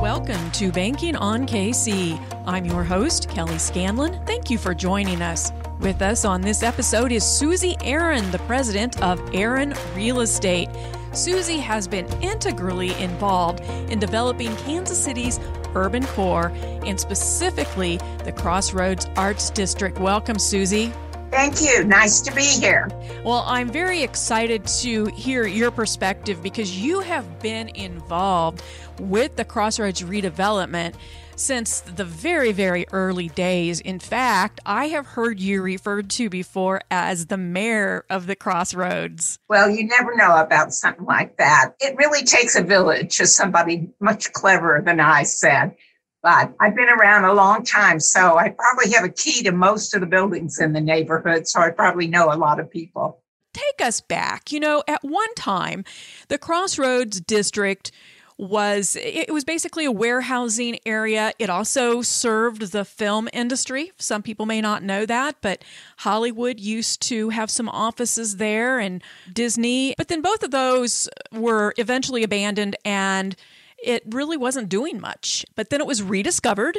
Welcome to Banking on KC. I'm your host, Kelly Scanlon. Thank you for joining us. With us on this episode is Susie Aaron, the president of Aaron Real Estate. Susie has been integrally involved in developing Kansas City's urban core and specifically the Crossroads Arts District. Welcome, Susie. Thank you. Nice to be here. Well, I'm very excited to hear your perspective because you have been involved with the Crossroads redevelopment since the very, very early days. In fact, I have heard you referred to before as the mayor of the Crossroads. Well, you never know about something like that. It really takes a village, as somebody much cleverer than I said. But I've been around a long time, so I probably have a key to most of the buildings in the neighborhood, so I probably know a lot of people. Take us back. You know, at one time, the Crossroads District was it was basically a warehousing area. It also served the film industry. Some people may not know that, but Hollywood used to have some offices there and Disney. But then both of those were eventually abandoned and it really wasn't doing much. But then it was rediscovered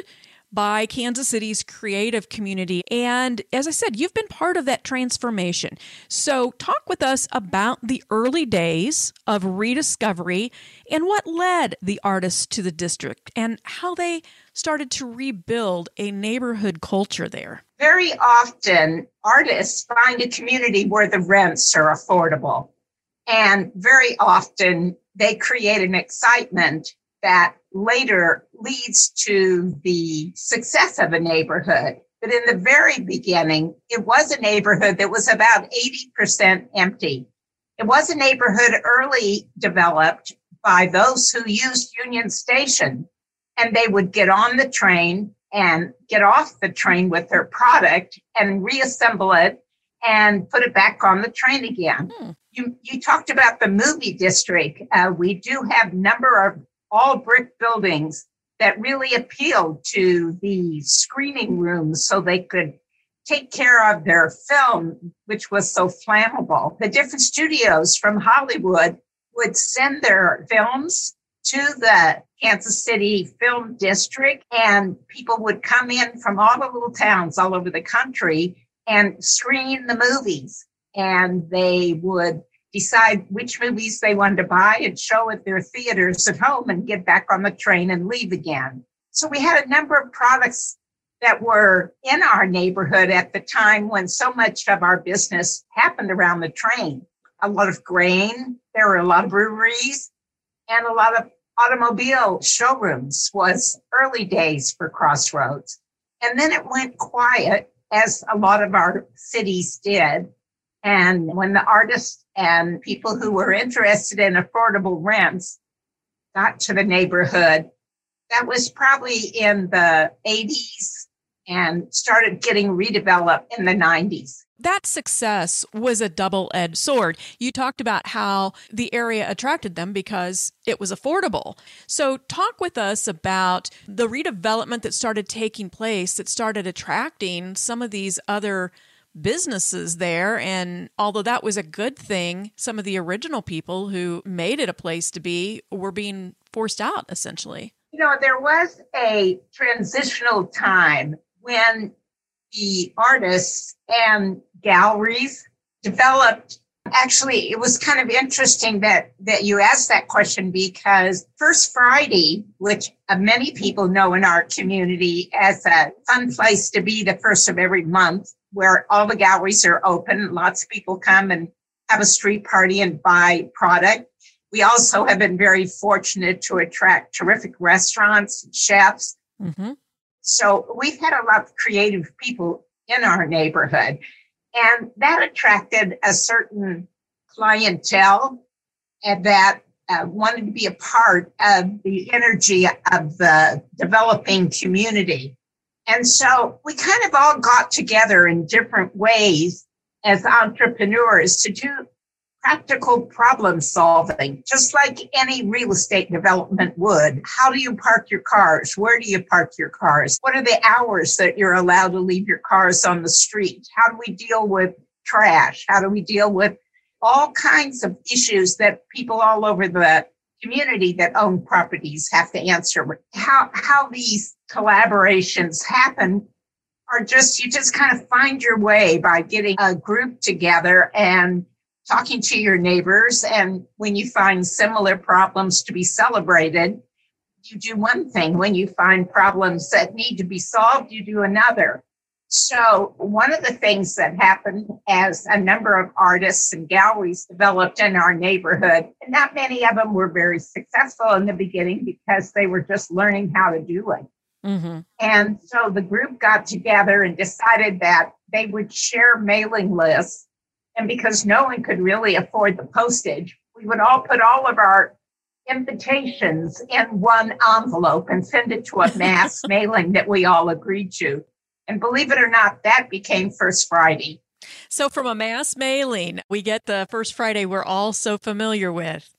by Kansas City's creative community. And as I said, you've been part of that transformation. So, talk with us about the early days of rediscovery and what led the artists to the district and how they started to rebuild a neighborhood culture there. Very often, artists find a community where the rents are affordable. And very often, they create an excitement that later leads to the success of a neighborhood. But in the very beginning, it was a neighborhood that was about 80% empty. It was a neighborhood early developed by those who used Union Station, and they would get on the train and get off the train with their product and reassemble it and put it back on the train again. Hmm. You, you talked about the movie district. Uh, we do have number of all brick buildings that really appealed to the screening rooms so they could take care of their film, which was so flammable. The different studios from Hollywood would send their films to the Kansas City Film District, and people would come in from all the little towns all over the country and screen the movies. And they would decide which movies they wanted to buy and show at their theaters at home and get back on the train and leave again. So we had a number of products that were in our neighborhood at the time when so much of our business happened around the train. A lot of grain, there were a lot of breweries, and a lot of automobile showrooms was early days for Crossroads. And then it went quiet, as a lot of our cities did. And when the artists and people who were interested in affordable rents got to the neighborhood, that was probably in the 80s and started getting redeveloped in the 90s. That success was a double edged sword. You talked about how the area attracted them because it was affordable. So, talk with us about the redevelopment that started taking place that started attracting some of these other businesses there. And although that was a good thing, some of the original people who made it a place to be were being forced out essentially. You know, there was a transitional time when the artists and galleries developed actually it was kind of interesting that that you asked that question because first friday which uh, many people know in our community as a fun place to be the first of every month where all the galleries are open. Lots of people come and have a street party and buy product. We also have been very fortunate to attract terrific restaurants and chefs. Mm-hmm. So we've had a lot of creative people in our neighborhood. And that attracted a certain clientele that uh, wanted to be a part of the energy of the developing community. And so we kind of all got together in different ways as entrepreneurs to do practical problem solving, just like any real estate development would. How do you park your cars? Where do you park your cars? What are the hours that you're allowed to leave your cars on the street? How do we deal with trash? How do we deal with all kinds of issues that people all over the community that own properties have to answer. How, how these collaborations happen are just, you just kind of find your way by getting a group together and talking to your neighbors. And when you find similar problems to be celebrated, you do one thing. When you find problems that need to be solved, you do another. So, one of the things that happened as a number of artists and galleries developed in our neighborhood, and not many of them were very successful in the beginning because they were just learning how to do it. Mm-hmm. And so the group got together and decided that they would share mailing lists. And because no one could really afford the postage, we would all put all of our invitations in one envelope and send it to a mass mailing that we all agreed to. And believe it or not, that became First Friday. So, from a mass mailing, we get the First Friday we're all so familiar with.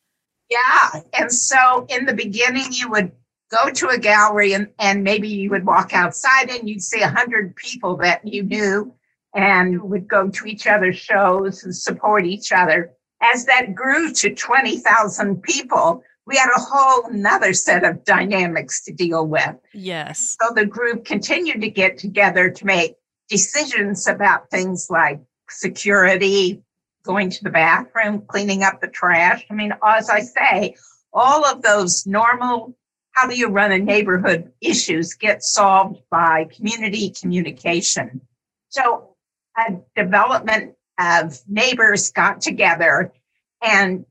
Yeah. And so, in the beginning, you would go to a gallery and, and maybe you would walk outside and you'd see a hundred people that you knew and would go to each other's shows and support each other. As that grew to 20,000 people, we had a whole another set of dynamics to deal with. Yes. So the group continued to get together to make decisions about things like security, going to the bathroom, cleaning up the trash. I mean, as I say, all of those normal how do you run a neighborhood issues get solved by community communication. So a development of neighbors got together and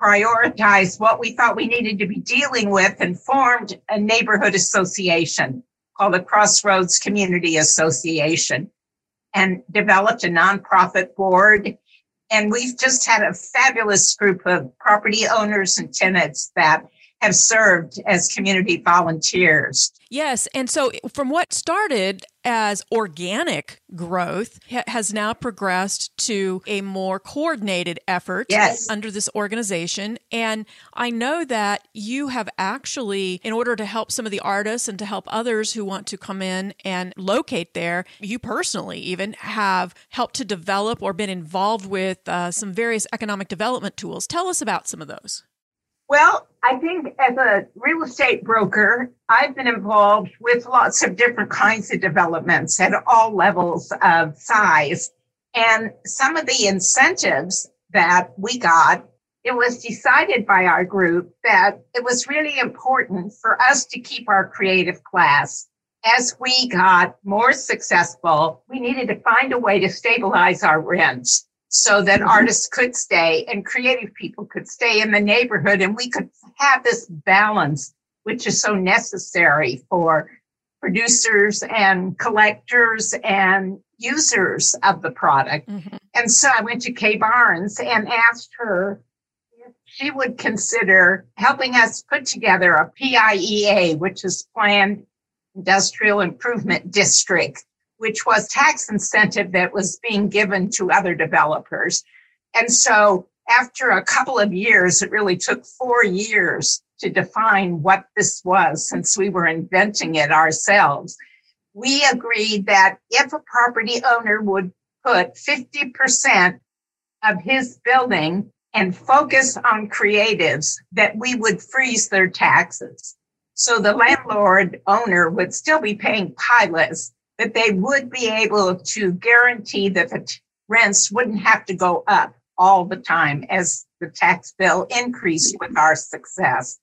prioritized what we thought we needed to be dealing with and formed a neighborhood association called the Crossroads Community Association and developed a nonprofit board. And we've just had a fabulous group of property owners and tenants that have served as community volunteers. Yes. And so, from what started as organic growth, has now progressed to a more coordinated effort yes. under this organization. And I know that you have actually, in order to help some of the artists and to help others who want to come in and locate there, you personally even have helped to develop or been involved with uh, some various economic development tools. Tell us about some of those. Well, I think as a real estate broker, I've been involved with lots of different kinds of developments at all levels of size. And some of the incentives that we got, it was decided by our group that it was really important for us to keep our creative class. As we got more successful, we needed to find a way to stabilize our rents so that mm-hmm. artists could stay and creative people could stay in the neighborhood and we could have this balance which is so necessary for producers and collectors and users of the product. Mm-hmm. And so I went to Kay Barnes and asked her if she would consider helping us put together a PIEA, which is Planned Industrial Improvement District which was tax incentive that was being given to other developers. And so after a couple of years, it really took four years to define what this was since we were inventing it ourselves. We agreed that if a property owner would put 50% of his building and focus on creatives, that we would freeze their taxes. So the landlord owner would still be paying PILOTs, that they would be able to guarantee that the t- rents wouldn't have to go up all the time as the tax bill increased with our success.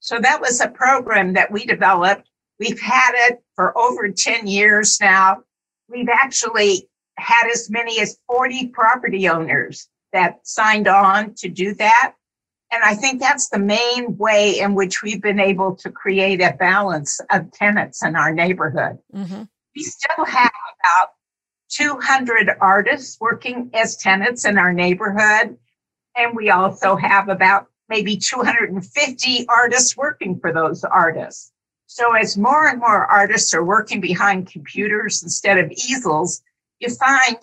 So that was a program that we developed. We've had it for over 10 years now. We've actually had as many as 40 property owners that signed on to do that. And I think that's the main way in which we've been able to create a balance of tenants in our neighborhood. Mm-hmm we still have about 200 artists working as tenants in our neighborhood. And we also have about maybe 250 artists working for those artists. So as more and more artists are working behind computers instead of easels, you find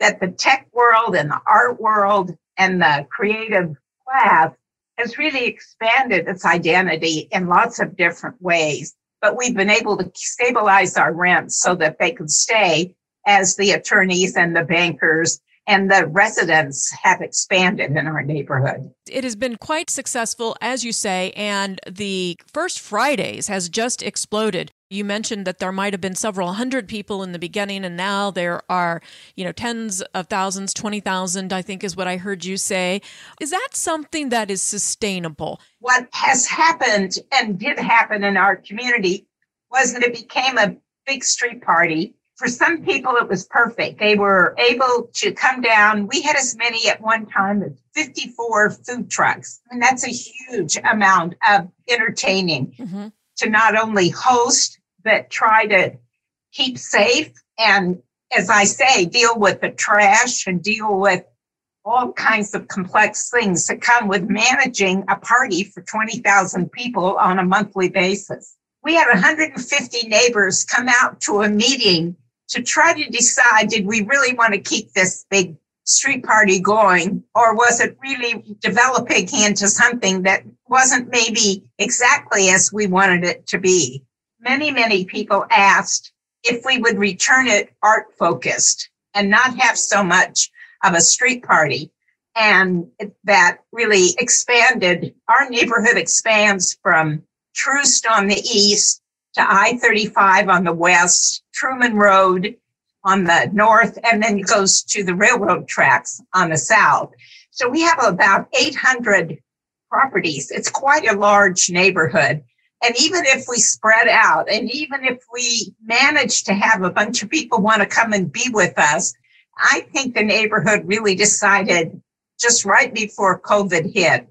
that the tech world and the art world and the creative class has really expanded its identity in lots of different ways but we've been able to stabilize our rents so that they could stay as the attorneys and the bankers and the residents have expanded in our neighborhood. It has been quite successful, as you say, and the First Fridays has just exploded. You mentioned that there might have been several hundred people in the beginning, and now there are, you know, tens of thousands, 20,000, I think is what I heard you say. Is that something that is sustainable? What has happened and did happen in our community was that it became a big street party for some people, it was perfect. They were able to come down. We had as many at one time as 54 food trucks. I and that's a huge amount of entertaining mm-hmm. to not only host, but try to keep safe. And as I say, deal with the trash and deal with all kinds of complex things that come with managing a party for 20,000 people on a monthly basis. We had 150 neighbors come out to a meeting to try to decide did we really want to keep this big street party going or was it really developing into something that wasn't maybe exactly as we wanted it to be many many people asked if we would return it art focused and not have so much of a street party and that really expanded our neighborhood expands from Troost on the east to I 35 on the west, Truman Road on the north, and then goes to the railroad tracks on the south. So we have about 800 properties. It's quite a large neighborhood. And even if we spread out, and even if we manage to have a bunch of people want to come and be with us, I think the neighborhood really decided just right before COVID hit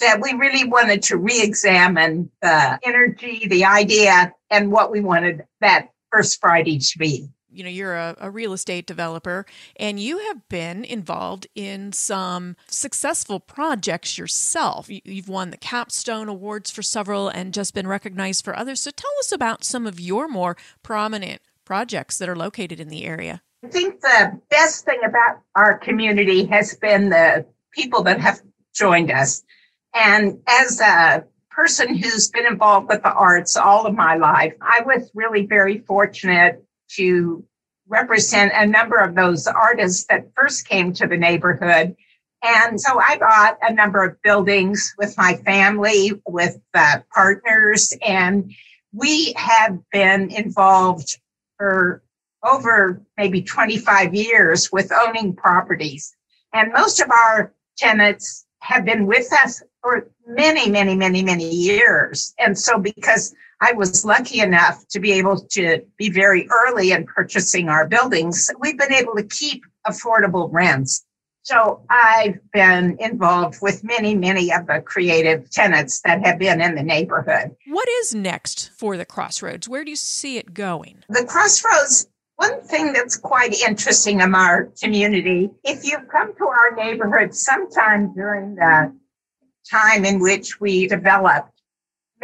that we really wanted to re-examine the energy, the idea, and what we wanted that first Friday to be. You know, you're a, a, real estate developer and you have been involved in some successful projects yourself. You've won the Capstone Awards for several and just been recognized for others. So tell us about some of your more prominent projects that are located in the area. I think the best thing about our community has been the people that have joined us. And as a person who's been involved with the arts all of my life, I was really very fortunate to represent a number of those artists that first came to the neighborhood. And so I bought a number of buildings with my family, with uh, partners, and we have been involved for over maybe 25 years with owning properties. And most of our tenants have been with us for many, many, many, many years. And so, because I was lucky enough to be able to be very early in purchasing our buildings, we've been able to keep affordable rents. So, I've been involved with many, many of the creative tenants that have been in the neighborhood. What is next for the Crossroads? Where do you see it going? The Crossroads one thing that's quite interesting in our community, if you've come to our neighborhood sometime during the time in which we developed,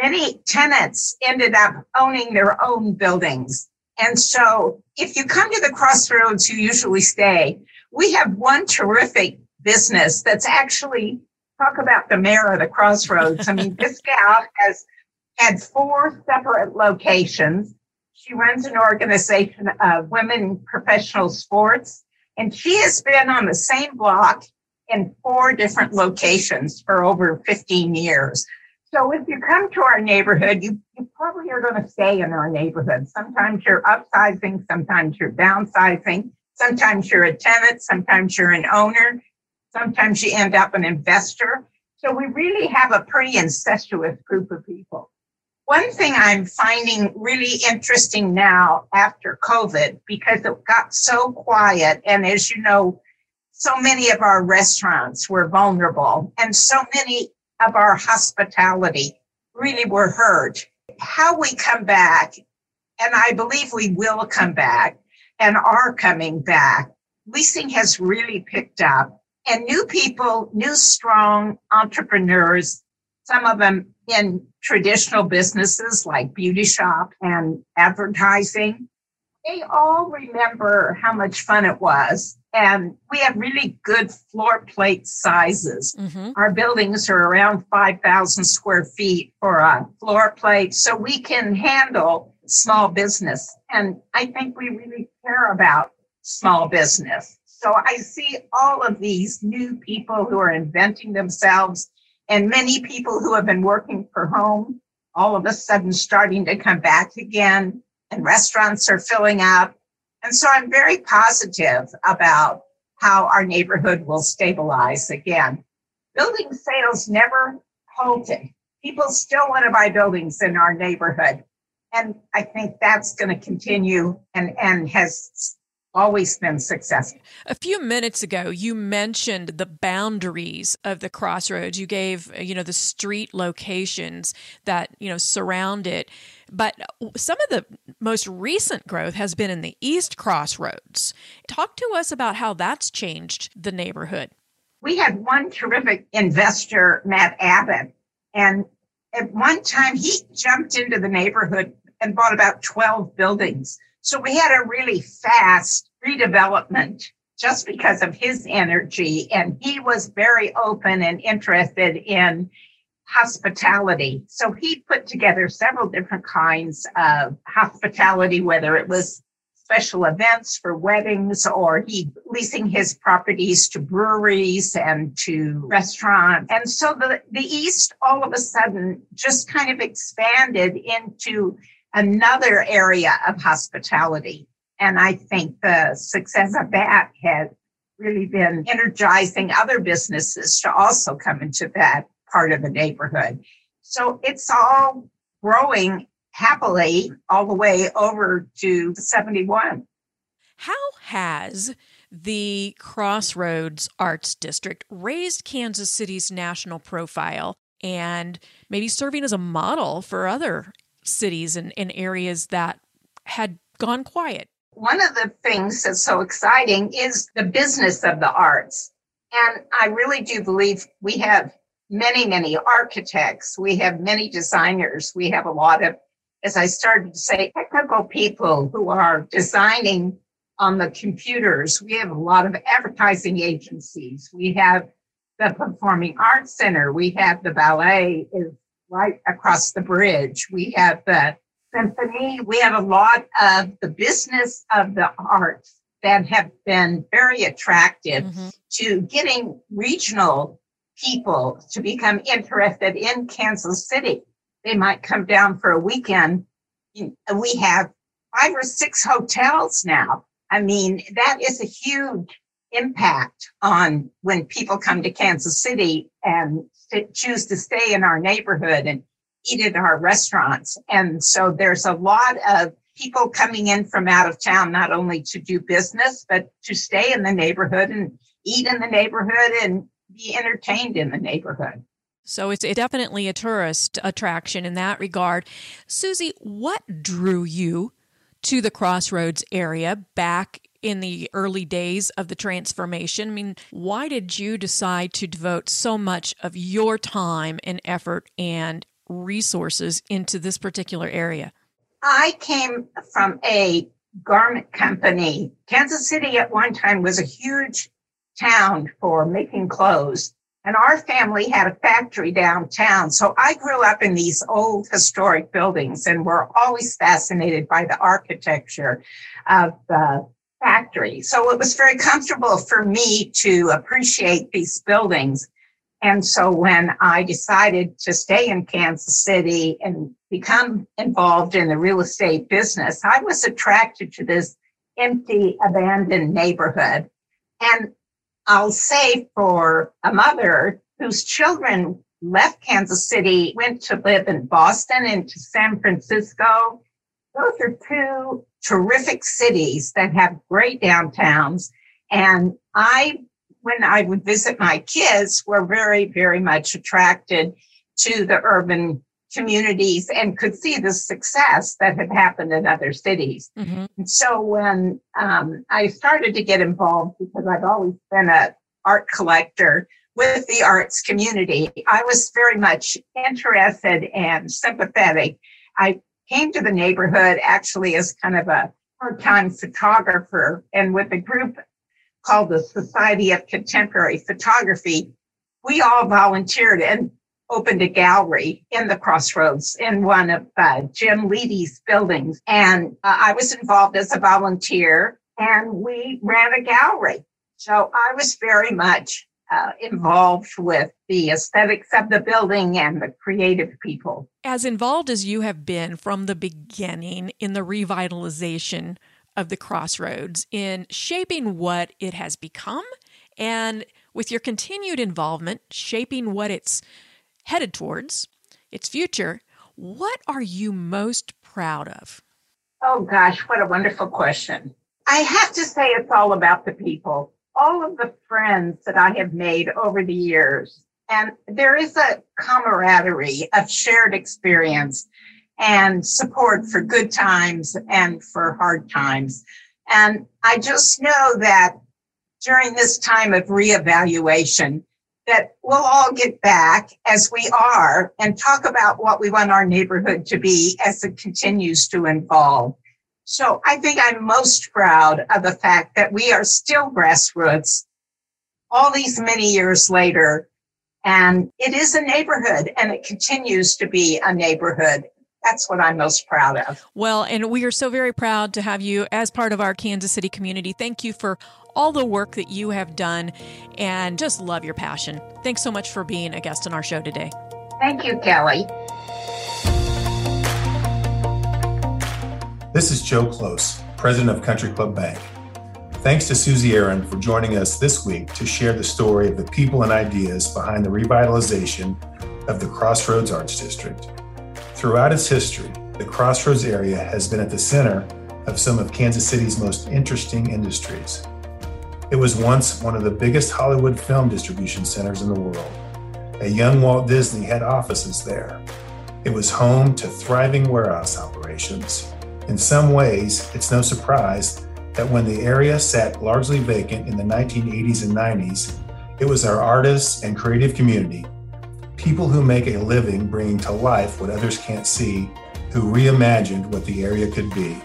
many tenants ended up owning their own buildings. And so if you come to the crossroads, you usually stay. We have one terrific business that's actually talk about the mayor of the crossroads. I mean, this gal has had four separate locations. She runs an organization of women professional sports, and she has been on the same block in four different locations for over 15 years. So if you come to our neighborhood, you, you probably are going to stay in our neighborhood. Sometimes you're upsizing, sometimes you're downsizing, sometimes you're a tenant, sometimes you're an owner, sometimes you end up an investor. So we really have a pretty incestuous group of people. One thing I'm finding really interesting now after COVID, because it got so quiet, and as you know, so many of our restaurants were vulnerable and so many of our hospitality really were heard. How we come back, and I believe we will come back and are coming back, leasing has really picked up. And new people, new strong entrepreneurs, some of them in traditional businesses like beauty shop and advertising, they all remember how much fun it was and we have really good floor plate sizes. Mm-hmm. Our buildings are around 5,000 square feet for a floor plate, so we can handle small business. And I think we really care about small business. So I see all of these new people who are inventing themselves and many people who have been working for home all of a sudden starting to come back again and restaurants are filling up. And so I'm very positive about how our neighborhood will stabilize again. Building sales never halted. People still want to buy buildings in our neighborhood. And I think that's going to continue and, and has always been successful. A few minutes ago, you mentioned the boundaries of the crossroads. You gave, uh, you know, the street locations that, you know, surround it. But uh, some of the most recent growth has been in the East Crossroads. Talk to us about how that's changed the neighborhood. We had one terrific investor, Matt Abbott, and at one time he jumped into the neighborhood and bought about 12 buildings so we had a really fast redevelopment just because of his energy. And he was very open and interested in hospitality. So he put together several different kinds of hospitality, whether it was special events for weddings or he leasing his properties to breweries and to restaurants. And so the, the East all of a sudden just kind of expanded into another area of hospitality. And I think the success of that has really been energizing other businesses to also come into that part of the neighborhood. So it's all growing happily all the way over to 71. How has the Crossroads Arts District raised Kansas City's national profile and maybe serving as a model for other cities and areas that had gone quiet. One of the things that's so exciting is the business of the arts. And I really do believe we have many, many architects, we have many designers, we have a lot of, as I started to say, technical people who are designing on the computers. We have a lot of advertising agencies. We have the Performing Arts Center. We have the ballet is right across the bridge. We have the symphony. We have a lot of the business of the arts that have been very attractive mm-hmm. to getting regional people to become interested in Kansas City. They might come down for a weekend. We have five or six hotels now. I mean, that is a huge impact on when people come to Kansas City and choose to stay in our neighborhood and eat at our restaurants. And so there's a lot of people coming in from out of town, not only to do business, but to stay in the neighborhood and eat in the neighborhood and be entertained in the neighborhood. So it's definitely a tourist attraction in that regard. Susie, what drew you to the Crossroads area back in the early days of the transformation? I mean, why did you decide to devote so much of your time and effort and resources into this particular area? I came from a garment company. Kansas City at one time was a huge town for making clothes. And our family had a factory downtown. So I grew up in these old historic buildings and were always fascinated by the architecture of the factory. So it was very comfortable for me to appreciate these buildings. And so when I decided to stay in Kansas City and become involved in the real estate business, I was attracted to this empty, abandoned neighborhood. And I'll say for a mother whose children left Kansas City, went to live in Boston and to San Francisco. Those are two terrific cities that have great downtowns. And I, when I would visit my kids, were very, very much attracted to the urban communities and could see the success that had happened in other cities. Mm-hmm. And so when um, I started to get involved, because I've always been an art collector with the arts community, I was very much interested and sympathetic. I came to the neighborhood actually as kind of a part-time photographer and with a group called the Society of Contemporary Photography, we all volunteered and opened a gallery in the crossroads in one of uh, Jim Leedy's buildings. And uh, I was involved as a volunteer and we ran a gallery. So I was very much uh, involved with the aesthetics of the building and the creative people. As involved as you have been from the beginning in the revitalization of the crossroads, in shaping what it has become, and with your continued involvement shaping what it's headed towards, its future, what are you most proud of? Oh gosh, what a wonderful question. I have to say it's all about the people all of the friends that I have made over the years. And there is a camaraderie of shared experience and support for good times and for hard times. And I just know that during this time of reevaluation, that we'll all get back as we are and talk about what we want our neighborhood to be as it continues to evolve. So I think I'm most proud of the fact that we are still grassroots all these many years later. And it is a neighborhood and it continues to be a neighborhood. That's what I'm most proud of. Well, and we are so very proud to have you as part of our Kansas City community. Thank you for all the work that you have done and just love your passion. Thanks so much for being a guest on our show today. Thank you, Kelly. This is Joe Close, president of Country Club Bank. Thanks to Susie Aaron for joining us this week to share the story of the people and ideas behind the revitalization of the Crossroads Arts District. Throughout its history, the Crossroads area has been at the center of some of Kansas City's most interesting industries. It was once one of the biggest Hollywood film distribution centers in the world. A young Walt Disney had offices there. It was home to thriving warehouse operations in some ways, it's no surprise that when the area sat largely vacant in the 1980s and 90s, it was our artists and creative community, people who make a living bringing to life what others can't see, who reimagined what the area could be.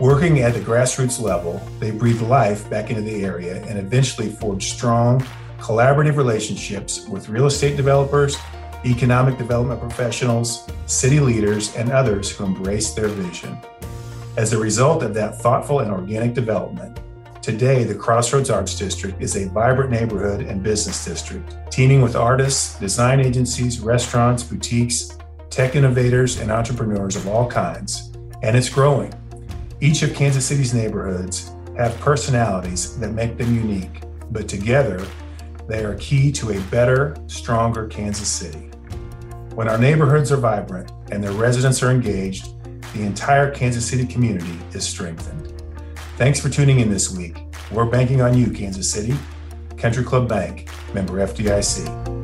Working at the grassroots level, they breathed life back into the area and eventually forged strong, collaborative relationships with real estate developers, economic development professionals, city leaders, and others who embraced their vision. As a result of that thoughtful and organic development, today the Crossroads Arts District is a vibrant neighborhood and business district, teeming with artists, design agencies, restaurants, boutiques, tech innovators, and entrepreneurs of all kinds. And it's growing. Each of Kansas City's neighborhoods have personalities that make them unique, but together, they are key to a better, stronger Kansas City. When our neighborhoods are vibrant and their residents are engaged, the entire Kansas City community is strengthened. Thanks for tuning in this week. We're banking on you, Kansas City. Country Club Bank, member FDIC.